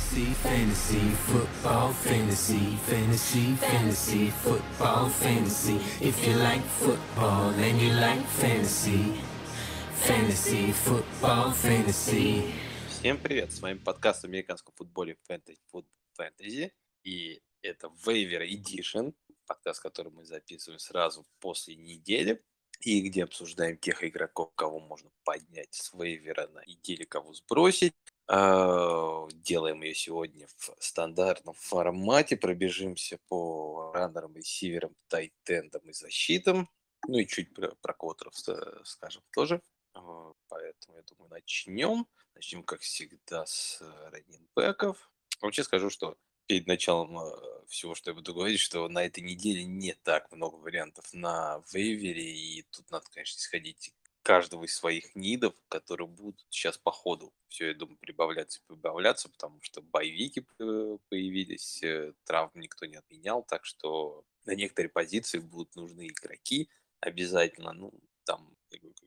Fantasy, fantasy, football, fantasy, fantasy, fantasy, football, fantasy. If you like football and you like fantasy, fantasy, football, fantasy. Всем привет, с вами подкаст о американском футболе Fantasy, и это Waiver Edition, подкаст, который мы записываем сразу после недели, и где обсуждаем тех игроков, кого можно поднять с вейвера на неделе, кого сбросить. А, делаем ее сегодня в стандартном формате, пробежимся по раннерам, ресиверам, тайтендам и защитам. Ну и чуть про, про квотеров скажем тоже. А, поэтому, я думаю, начнем. Начнем, как всегда, с раннинбеков. Вообще скажу, что перед началом э, всего, что я буду говорить, что на этой неделе не так много вариантов на вейвере, и тут надо, конечно, исходить каждого из своих нидов, которые будут сейчас по ходу все, я думаю, прибавляться и прибавляться, потому что боевики э, появились, э, травм никто не отменял, так что на некоторые позиции будут нужны игроки обязательно. Ну, там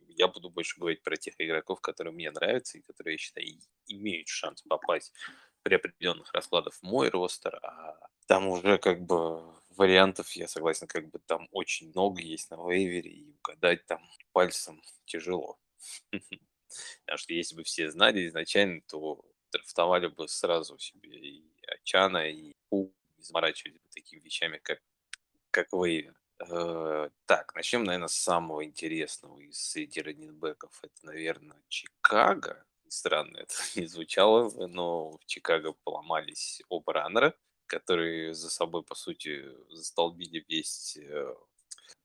я буду больше говорить про тех игроков, которые мне нравятся и которые, я считаю, имеют шанс попасть при определенных раскладах в мой ростер, а там уже как бы вариантов, я согласен, как бы там очень много есть на вейвере, и угадать там пальцем тяжело. Потому что если бы все знали изначально, то драфтовали бы сразу себе и Ачана, и Пу, не заморачивались бы такими вещами, как, как вейвер. Э, так, начнем, наверное, с самого интересного из среди раннинбеков. Это, наверное, Чикаго странно это не звучало, но в Чикаго поломались оба раннера, которые за собой, по сути, застолбили весь э,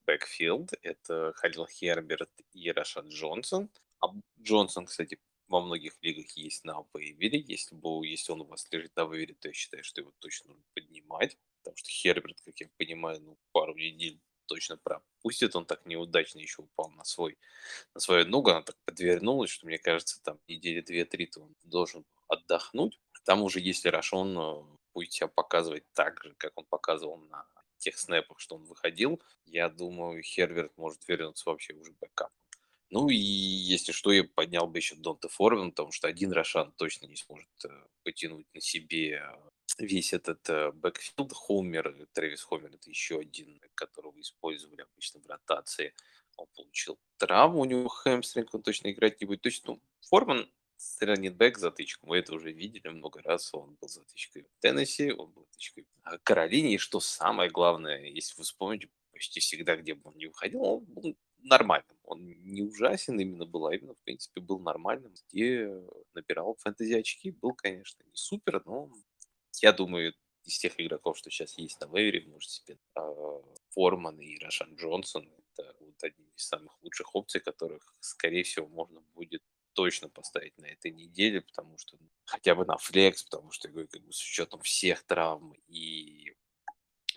backfield. Это Халил Херберт и Рошон Джонсон. А Джонсон, кстати, во многих лигах есть на waiver е. Если, бы, если он у вас лежит на waiver е, то я считаю, что его точно нужно поднимать. Потому что Херберт, как я понимаю, ну, пару недель точно пропустит. Он так неудачно еще упал на свой на свою ногу, она так подвернулась, что мне кажется, там недели две-три он должен отдохнуть. Там уже если Рошон э, будет себя показывать так же, как он показывал на тех snap ах, что он выходил, я думаю, Херберт может вернуться вообще уже backup. Ну и если что, я поднял бы еще Донте Форман, потому что один Рошон точно не сможет э, потянуть на себе весь этот э, backfield Хомер, Трэвис Хомер, это еще один, которого использовали обычно в ротации. Он получил травму, у него hamstring, он точно играть не будет. То есть, ну, Форман running back затычку. Мы это уже видели много раз. Он был затычкой в Теннесси, он был затычкой в Каролине. И что самое главное, если вы вспомните, почти всегда, где бы он не выходил, он был нормальным. Он не ужасен именно был, а именно, в принципе, был нормальным, где набирал фэнтези очки. Был, конечно, не супер, но я думаю, из тех игроков, что сейчас есть на вейвере, может себе э, Форман и Рошан Джонсон, это вот одни из самых лучших опций, которых, скорее всего, можно будет точно поставить на этой неделе, потому что ну, хотя бы на флекс, потому что как бы, с учетом всех травм и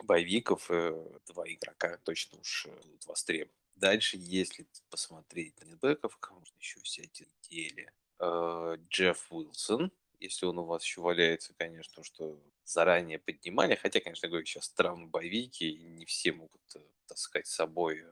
боевиков, э, два игрока точно уж э, будут востребованы. Дальше, если посмотреть на кого можно еще взять недели, э, Джефф Уилсон, если он у вас еще валяется, конечно, что заранее поднимали. Хотя, конечно, говорю, сейчас травмы боевики, и не все могут таскать с собой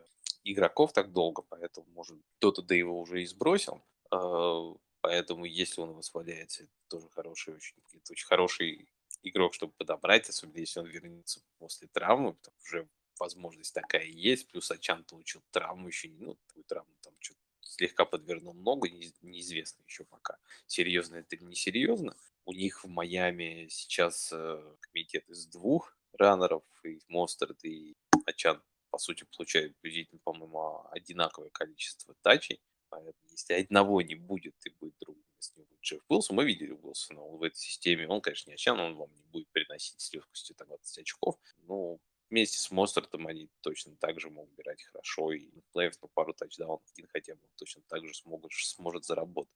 игроков так долго, поэтому, может, кто-то да его уже и сбросил. А, поэтому, если он у вас валяется, это тоже хороший, очень, это очень хороший игрок, чтобы подобрать, особенно если он вернется после травмы, потому уже возможность такая есть, плюс Ачан получил травму еще, ну, травму, там что-то слегка подвернул ногу, неизвестно еще пока, серьезно это или не серьезно. У них в Майами сейчас э, комитет из двух раннеров, и Мостерд, и Ачан, по сути, получают приблизительно, по-моему, одинаковое количество тачей. Поэтому если одного не будет и будет другого, с ним будет Джефф Уилсон, мы видели Уилсона в этой системе, он, конечно, не Ачан, он вам не будет приносить с легкостью там, 20 очков, но вместе с Мостертом они точно так же могут играть хорошо, и плей по пару тачдаунов один хотя бы точно так же смогут, сможет заработать.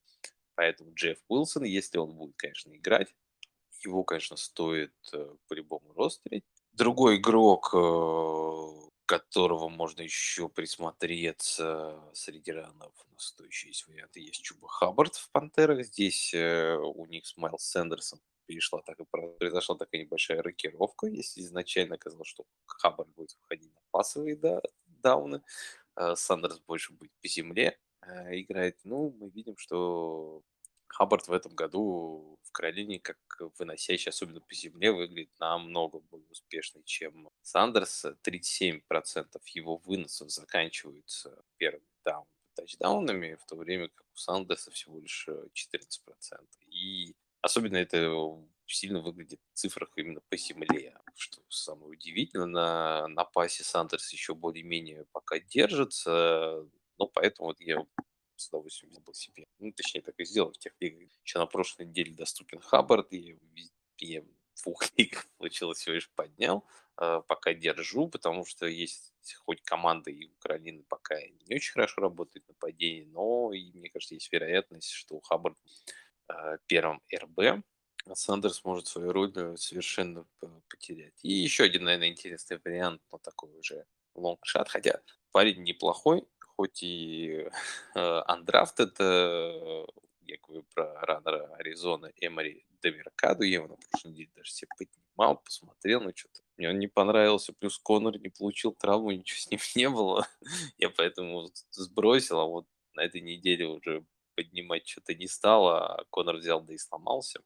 Поэтому Джефф Уилсон, если он будет, конечно, играть, его, конечно, стоит э, по-любому ростерить. Другой игрок, э, которого можно еще присмотреться среди ранов, у нас то еще есть варианты, есть Чуба Хаббард в Пантерах. Здесь э, у них с Майлз Сэндерсом перешла так произошла такая небольшая рокировка. Если изначально казалось, что Хаббард будет выходить на пасовые да, дауны, а Сандерс больше будет по земле э, играть, ну, мы видим, что Хаббард в этом году в Каролине, как выносящий, особенно по земле, выглядит намного более успешный, чем Сандерс. 37% его выносов заканчиваются первым даун, тачдаунами, в то время как у Сандерса всего лишь 14%. И особенно это сильно выглядит в цифрах именно по земле, что самое удивительное. На, на пасе Сандерс еще более-менее пока держится, но поэтому вот я с удовольствием взял себе. Ну, точнее, так и сделал в тех лигах. Еще на прошлой неделе доступен Хаббард, и я в двух лигах получилось всего лишь поднял. Э, пока держу, потому что есть хоть команда и у Каролины пока не очень хорошо работает нападение, но и, мне кажется, есть вероятность, что у Хаббард э, первым РБ, а Сандерс может свою роль э, совершенно потерять. И еще один, наверное, интересный вариант, но такой уже лонгшат, хотя парень неплохой, хоть и андрафт, это я говорю про раннера Аризоны Эмори Демеркаду, я его на прошлой неделе даже себе поднимал, посмотрел, ну что-то мне он не понравился, плюс Конор не получил травму, ничего с ним не было, я поэтому сбросил, а вот на этой неделе уже поднимать что-то не стало, а Коннер взял да и сломался.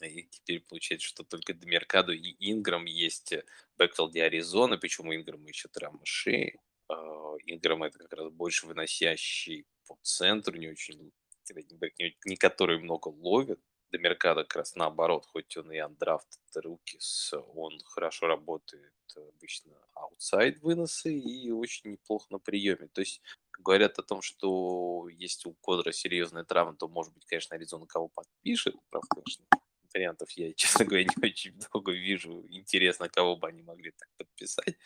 И теперь получается, что только Демеркадо и Инграм есть backfield е Аризоны, причем у Инграма еще травма шеи. А, Инграм это как раз больше выносящий по центру, не очень не, не который много ловит. Демеркадо как раз наоборот, хоть он и undrafted rookie, он хорошо работает обычно outside выносы и очень неплохо на приеме. То есть говорят о том, что если у Кодра серьезная травма, то, может быть, конечно, Аризона кого подпишет. Правда, конечно, вариантов я, честно говоря, не очень много вижу. Интересно, кого бы они могли так подписать.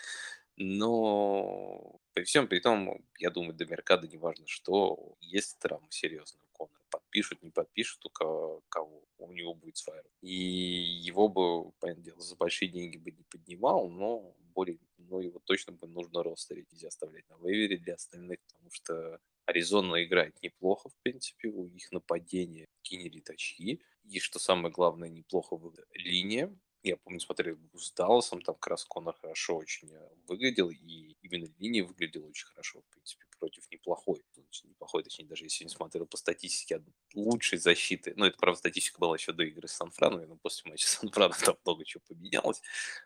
Но при всем при том, я думаю, до Меркада не важно, что есть травма серьезная у Конора. Подпишут, не подпишут, у кого, кого у него будет своя. И его бы, понятное дело, за большие деньги бы не поднимал, но более, ну, его точно бы нужно ростерить, нельзя оставлять на вейвере для остальных, потому что Аризона играет неплохо, в принципе, у них нападение генерит очки. И что самое главное, неплохо выглядит линия. Я помню, смотрел с Далласом, там как раз Конор хорошо очень э, выглядел, и именно линия выглядела очень хорошо, в принципе, против неплохой. Очень неплохой, точнее, даже если не смотрел по статистике, лучшей защиты. Ну, это, правда, статистика была еще до игры с Сан-Франом, но после матча с Сан-Франом там много чего поменялось.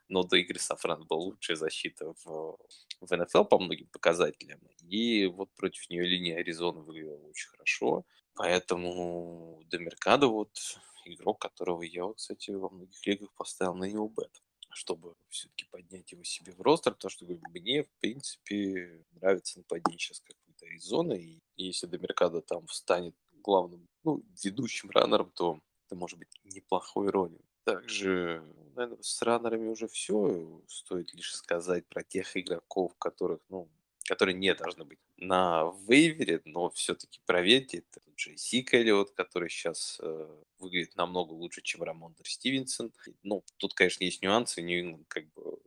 Но до игры с Сан-Франом была лучшая защита в, в НФЛ по многим показателям. И вот против нее линия Аризоны выглядела очень хорошо. Поэтому до Меркадо вот игрок, которого я, кстати, во многих лигах поставил на него бет, чтобы все-таки поднять его себе в ростер, потому что мне, в принципе, нравится нападение сейчас какой-то Аризона, и если Домеркадо там встанет главным, ну, ведущим раннером, то это может быть неплохой ролью. Также, наверное, с раннерами уже все. Стоит лишь сказать про тех игроков, которых, ну, которые не должны быть на вейвере, но все-таки проверьте, это Джейси Эллиот, который сейчас э, выглядит намного лучше, чем Рамондер Стивенсон. Ну, тут, конечно, есть нюансы, не, как бы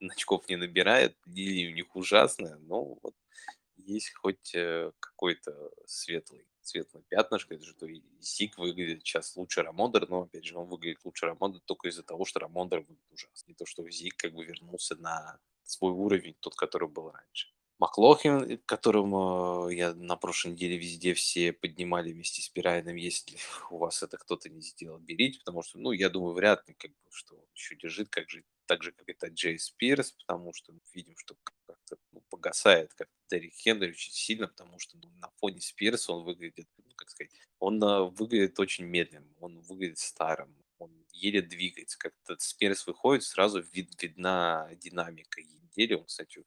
очков не набирает, линия у них ужасная, но вот есть хоть э, какой-то светлый светлое пятнышко, это же то Зик выглядит сейчас лучше Рамондер, но, опять же, он выглядит лучше Рамондер только из-за того, что Рамондер выглядит ужасно. Не то, что Зик как бы вернулся на свой уровень, тот, который был раньше. Маклохин, которому я на прошлой неделе везде все поднимали вместе с Пирайном, если у вас это кто-то не сделал, берите, потому что, ну, я думаю, вряд ли, как бы, что он еще держит, как же, так же, как это Джей Спирс, потому что мы видим, что как-то ну, погасает как Дерек Хенри очень сильно, потому что ну, на фоне Спирса он выглядит, ну, как сказать, он uh, выглядит очень медленным, он выглядит старым, он еле двигается. Как-то Спирс выходит, сразу вид, видна динамика недели. Он, кстати,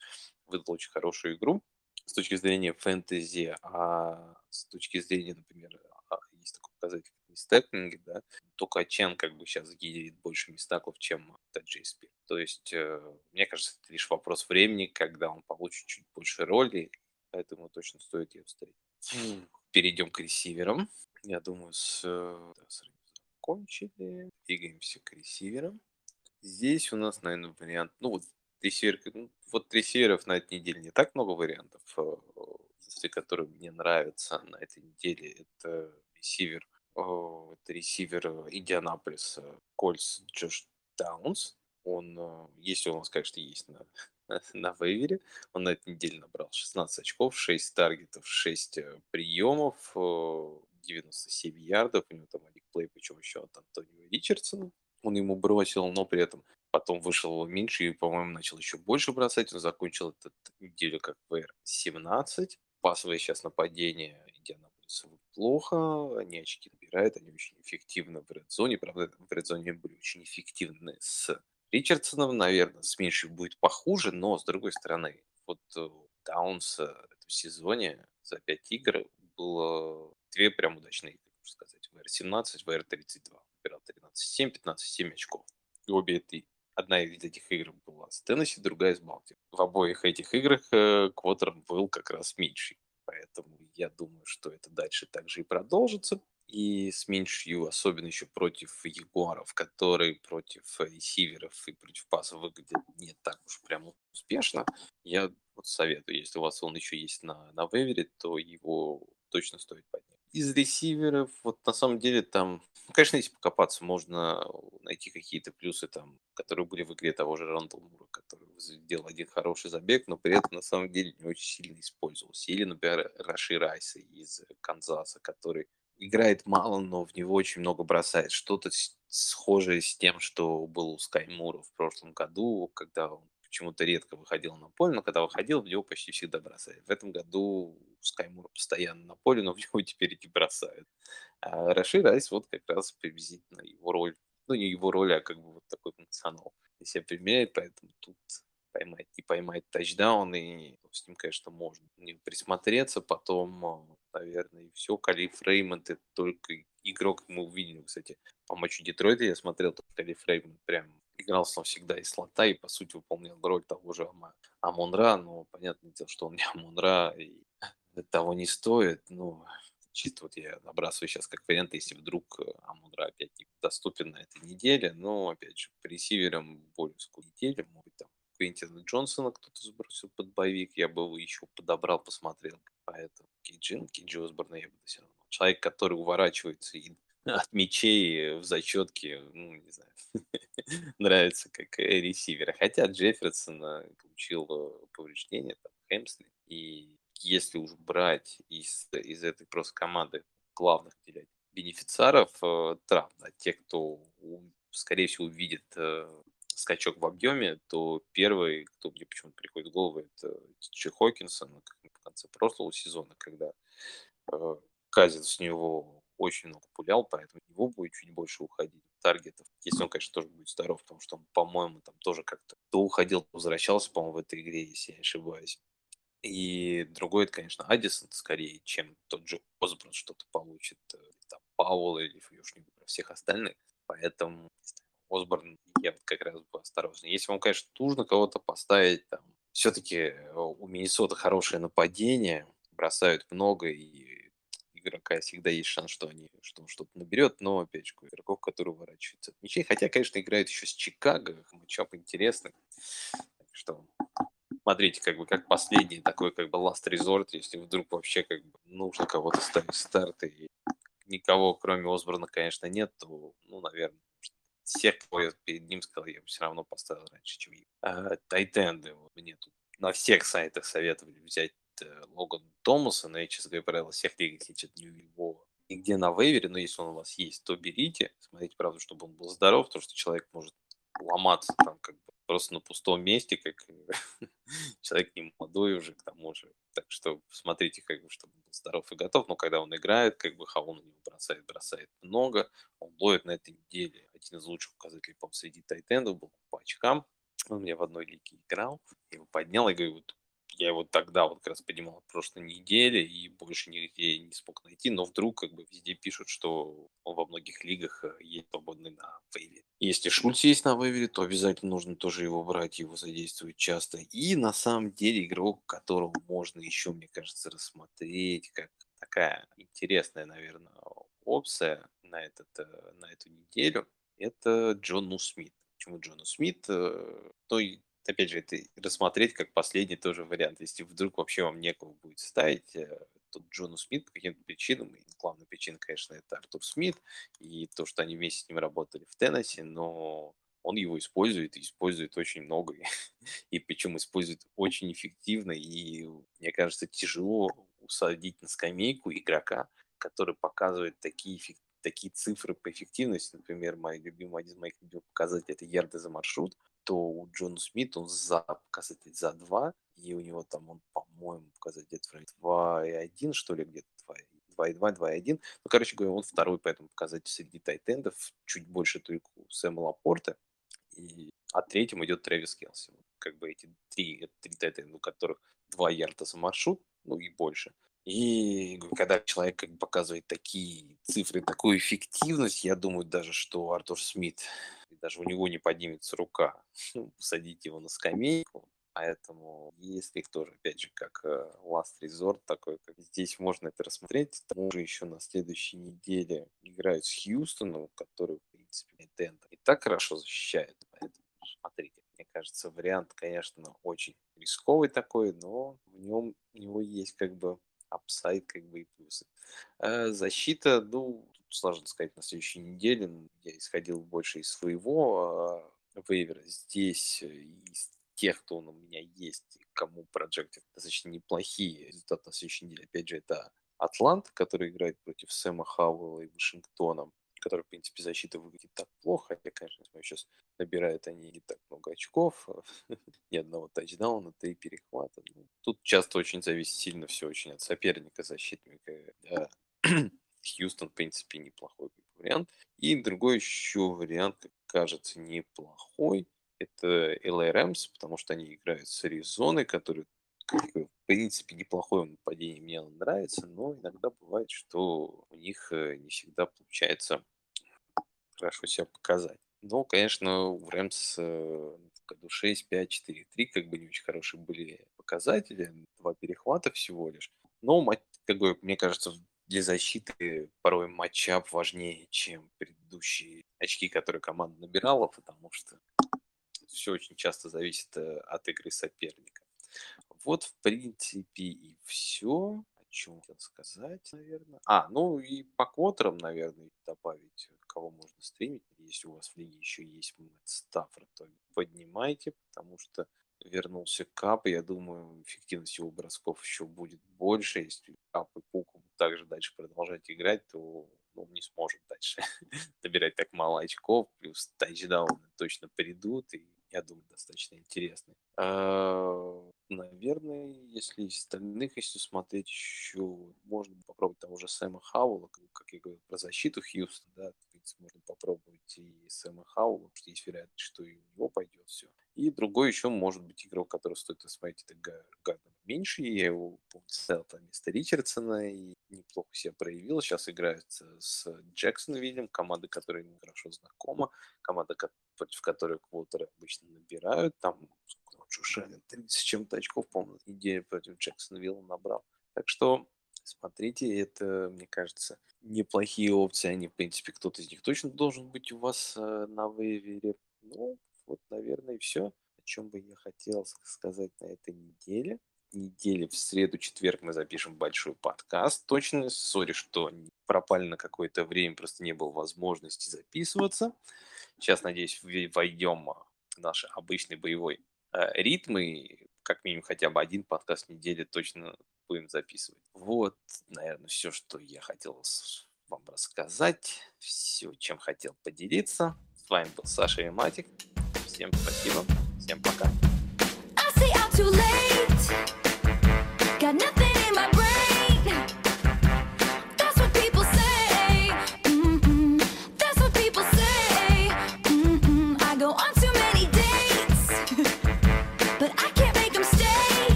выдал очень хорошую игру с точки зрения фэнтези, а с точки зрения, например, а, есть такой показатель мистеклинги, да, только Чен как бы сейчас генерит больше мистаклов, чем Таджей Спир. То есть, э, мне кажется, это лишь вопрос времени, когда он получит чуть больше роли, поэтому точно стоит ее встретить. Перейдем к ресиверам. Я думаю, с, э, да, с закончили. Двигаемся к ресиверам. Здесь у нас, наверное, вариант, ну вот ресивер, ну, вот ресиверов на этой неделе не так много вариантов. Единственный, э, который мне нравится на этой неделе, это ресивер, это ресивер Индианаполиса Кольц Джош Даунс. Он, э, если у нас, конечно, есть на, на вейвере, он на этой неделе набрал 16 очков, 6 таргетов, 6 э, приемов, 97 ярдов, у него там один плей, причем еще от Антонио Ричардсона. Он ему бросил, но при этом потом вышел меньше и, по-моему, начал еще больше бросать. Он закончил эту неделю как ВР-17. Пасовое сейчас нападение Индианаполиса плохо, они очки набирают, они очень эффективны в редзоне. Правда, в редзоне были очень эффективны с Ричардсоном, наверное, с меньшей будет похуже, но, с другой стороны, вот э, Даунс в этом сезоне за 5 игр было две прям удачные игры, можно сказать. VR-17, VR-32. Набирал 13-7, 15-7 очков. И обе эти одна из этих игр была с Теннесси, другая с Балтимор. В обоих этих играх э, Квотер был как раз меньший. Поэтому я думаю, что это дальше также и продолжится. И с меньшью, особенно еще против Ягуаров, которые против ресиверов и против пасов выглядят не так уж прям успешно, я вот советую, если у вас он еще есть на, на вейвере, то его точно стоит поднять. Из ресиверов, вот на самом деле там, ну, конечно, если покопаться, можно найти какие-то плюсы там, которые были в игре того же Рандall Мура, который сделал один хороший забег, но при этом на самом деле не очень сильно использовался. Или, например, Раши Райса из Канзаса, который играет мало, но в него очень много бросает. Что-то схожее с тем, что был у Скай Мура в прошлом году, когда он почему-то редко выходил на поле, но когда выходил, в него почти всегда бросает. В этом году Скаймур постоянно на поле, но в него теперь не бросают. А Раши Райс вот как раз приблизительно его роль, ну не его роль, а как бы вот такой функционал на себя применяет, поэтому тут поймать, не поймать тачдаун, и с ним, конечно, можно не присмотреться, потом, а, наверное, и все. Калиф Реймонд это только игрок, мы увидели, кстати, по матчу Детройта я смотрел, то Калиф Реймонд прям играл сам всегда из слота и, по сути, выполнял роль того же Амонра, но понятное дело, что он не Амонра и того не стоит, ну, чисто вот я набрасываю сейчас как вариант, если вдруг э, Амонра опять не доступен на этой неделе, но, опять же, по ресиверам более сколько неделю, может быть, там Квентина Джонсона кто-то сбросил под боевик, я бы его еще подобрал, посмотрел. Поэтому Кейджин, Кейджи Осборна я бы все равно. Человек, который уворачивается и от мячей в зачетке, ну, не знаю, нравится как ресивер. Хотя Джефферсон получил э, повреждение, там, хэмстринг, и если уж брать из, из этой просто команды главных делять бенефициаров э, травм, да, те, кто, скорее всего, увидит э, скачок в объеме, то первый, кто мне почему-то приходит в голову, это Тичи Хокинсон в конце прошлого сезона, когда э, Казин с него очень много пулял, поэтому его будет чуть больше уходить таргетов, если он, конечно, тоже будет здоров, потому что он, по-моему, там тоже как-то то уходил, возвращался, по-моему, в этой игре, если я не ошибаюсь. И другой, это, конечно, Адисон скорее, чем тот же Осборн что-то получит, э, там, Пауэлл или не всех остальных. Поэтому Осборн я вот как раз бы осторожен. Если вам, конечно, нужно кого-то поставить, там, все-таки э, у Миннесота хорошее нападение, бросают много, и игрока всегда есть шанс, что они что он что-то наберет, но, опять же, игроков, которые уворачиваются от мячей. Хотя, конечно, играют еще с Чикаго, матчап интересный. Так что смотрите, как бы, как последний такой, как бы, last resort, если вдруг вообще, как бы, нужно кого-то ставить старт, и никого, кроме Осборна, конечно, нет, то, ну, наверное, всех, кого я перед ним сказал, я бы все равно поставил раньше, чем а, Тайтенды. Вот мне тут на всех сайтах советовали взять Логан Томаса, но я, честно говоря, правило, всех лиг сейчас не его нигде на вейвере, но если он у вас есть, то берите. Смотрите, правда, чтобы он был здоров, потому что человек может ломаться там как бы просто на пустом месте, как человек не молодой уже к тому же. Так что смотрите, как бы, чтобы был здоров и готов. Но когда он играет, как бы Хаун у бросает, бросает много. Он ловит на этой неделе. Один из лучших показателей, по среди тайтендов был по очкам. Он мне в одной лиге играл. Я его поднял и говорю, вот я его тогда вот как раз поднимал в прошлой неделе и больше нигде не смог найти, но вдруг как бы везде пишут, что он во многих лигах э, есть свободный на вейвере. Если Шульц есть на вейвере, то обязательно нужно тоже его брать, его задействовать часто. И на самом деле игрок, которого можно еще, мне кажется, рассмотреть как такая интересная, наверное, опция на, этот, э, на эту неделю, это Джону Смит. Почему Джону Смит? Э, ну, опять же, это рассмотреть как последний тоже вариант. Если вдруг вообще вам некого будет ставить, э, то Джону Смит по каким-то причинам, и главная причина, конечно, это Артур Смит, и то, что они вместе с ним работали в Теннессе, но он его использует, и использует очень много, и причем использует очень эффективно, и мне кажется, тяжело усадить на скамейку игрока, который показывает такие, такие цифры по эффективности, например, мой любимый, один из моих любимых показателей – это ярды за маршрут, то у Джона Смита он за показатель за 2, и у него там он, по-моему, показатель где-то 2,1, что ли, где-то 2,2, 2,1. Ну, короче говоря, он второй по этому показателю среди тайтендов, чуть больше только у Сэма Лапорта. И, а третьим идет Трэвис Келси. Как бы эти три, три тайтенда, у которых два ярда за маршрут, ну и больше. И когда человек как бы показывает такие цифры, такую эффективность, я думаю даже, что Артур Смит, даже у него не поднимется рука садить его на скамейку. Поэтому если их тоже, опять же, как э, last resort такой, как здесь можно это рассмотреть. К тому же еще на следующей неделе играют с Хьюстоном, который, в принципе, Нинтендо и так хорошо защищает. Поэтому смотрите, мне кажется, вариант, конечно, очень рисковый такой, но в нем у него есть как бы апсайд, как бы и плюсы. А защита, ну, сложно сказать, на следующей неделе. Я исходил больше из своего а, вейвера. Здесь из тех, кто у меня есть, кому проектив достаточно неплохие результаты на следующей неделе. Опять же, это Атлант, который играет против Сэма Хауэлла и Вашингтона который, в принципе, защита выглядит так плохо, хотя, конечно, сейчас набирают они не так много очков, ни одного тачдауна, три перехвата. Ну, тут часто очень зависит сильно все очень от соперника, защитника. Хьюстон, в принципе, неплохой вариант. И другой еще вариант, кажется, неплохой, это LA Rams, потому что они играют с Аризоной, который в принципе, неплохое нападение мне нравится, но иногда бывает, что у них э, не всегда получается хорошо себя показать. Но, конечно, у Рэмс в году 6, 5, 4, 3 как бы не очень хорошие были показатели, два перехвата всего лишь. Но, как бы, мне кажется, для защиты порой матчап важнее, чем предыдущие очки, которые команда набирала, потому что все очень часто зависит э, от игры соперника. Вот, в принципе, и все чем хотел сказать, наверное. А, ну и по квотерам, наверное, добавить, кого можно стримить. Если у вас в лиге еще есть Стаффорд, то поднимайте, потому что вернулся Кап, я думаю, эффективность его бросков еще будет больше. Если Кап и Пук также дальше продолжать играть, то ну, не сможет дальше набирать так мало очков, плюс тачдауны точно придут, и я думаю, достаточно интересный. Наверное, если из остальных, если смотреть еще, можно попробовать того же Сэма Хаула, как я говорил про защиту Хьюстона, да, можно попробовать и Сэма Хаула, потому что есть вероятность, что и у него пойдет все. И другой еще может быть игрок, который стоит смотреть, это Гардner меньше. Я его поставил там вместо Ричардсона и неплохо себя проявил. Сейчас играет с Джексонвиллем, команда, которая ему хорошо знакома, команда, против которой квотеры обычно набирают. Там Шушалин 30 с чем-то очков, по-моему, неделю против Джексонвилла набрал. Так что смотрите, это, мне кажется, неплохие опции. Они, в принципе, кто-то из них точно должен быть у вас э, на вейвере. Ну, вот, наверное, и все, о чем бы я хотел сказать на этой неделе. Неделе в среду, четверг мы запишем большой подкаст. Точно, сори, что пропали на какое-то время, просто не было возможности записываться. Сейчас, надеюсь, войдем в наш обычный боевой э, ритм и как минимум хотя бы один подкаст в неделю точно будем записывать. Вот, наверное, все, что я хотел вам рассказать, все, чем хотел поделиться. С вами был Саша и Матик. Всем спасибо. Всем пока. Got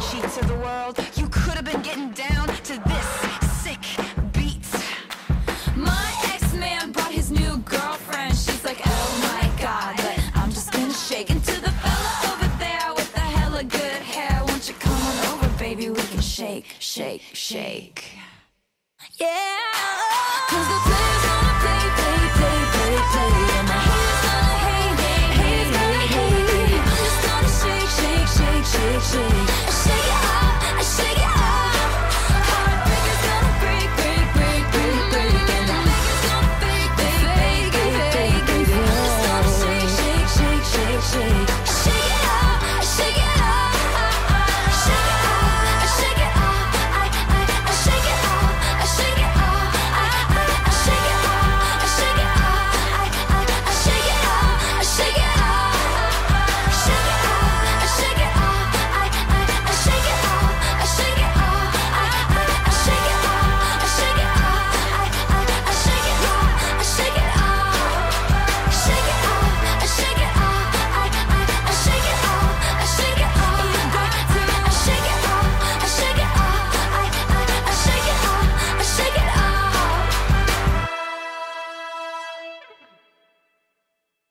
cheats of the world. You could have been getting down to this sick beat. My ex-man brought his new girlfriend. She's like, oh my god, but I'm just gonna shake into the fella over there with the hella good hair. Won't you come on over, baby? We can shake, shake, shake. Yeah. Cause the players gonna play, play, play, play, play. And the haters gonna hate, hate, hate, hate. I'm just gonna shake, shake, shake, shake, shake.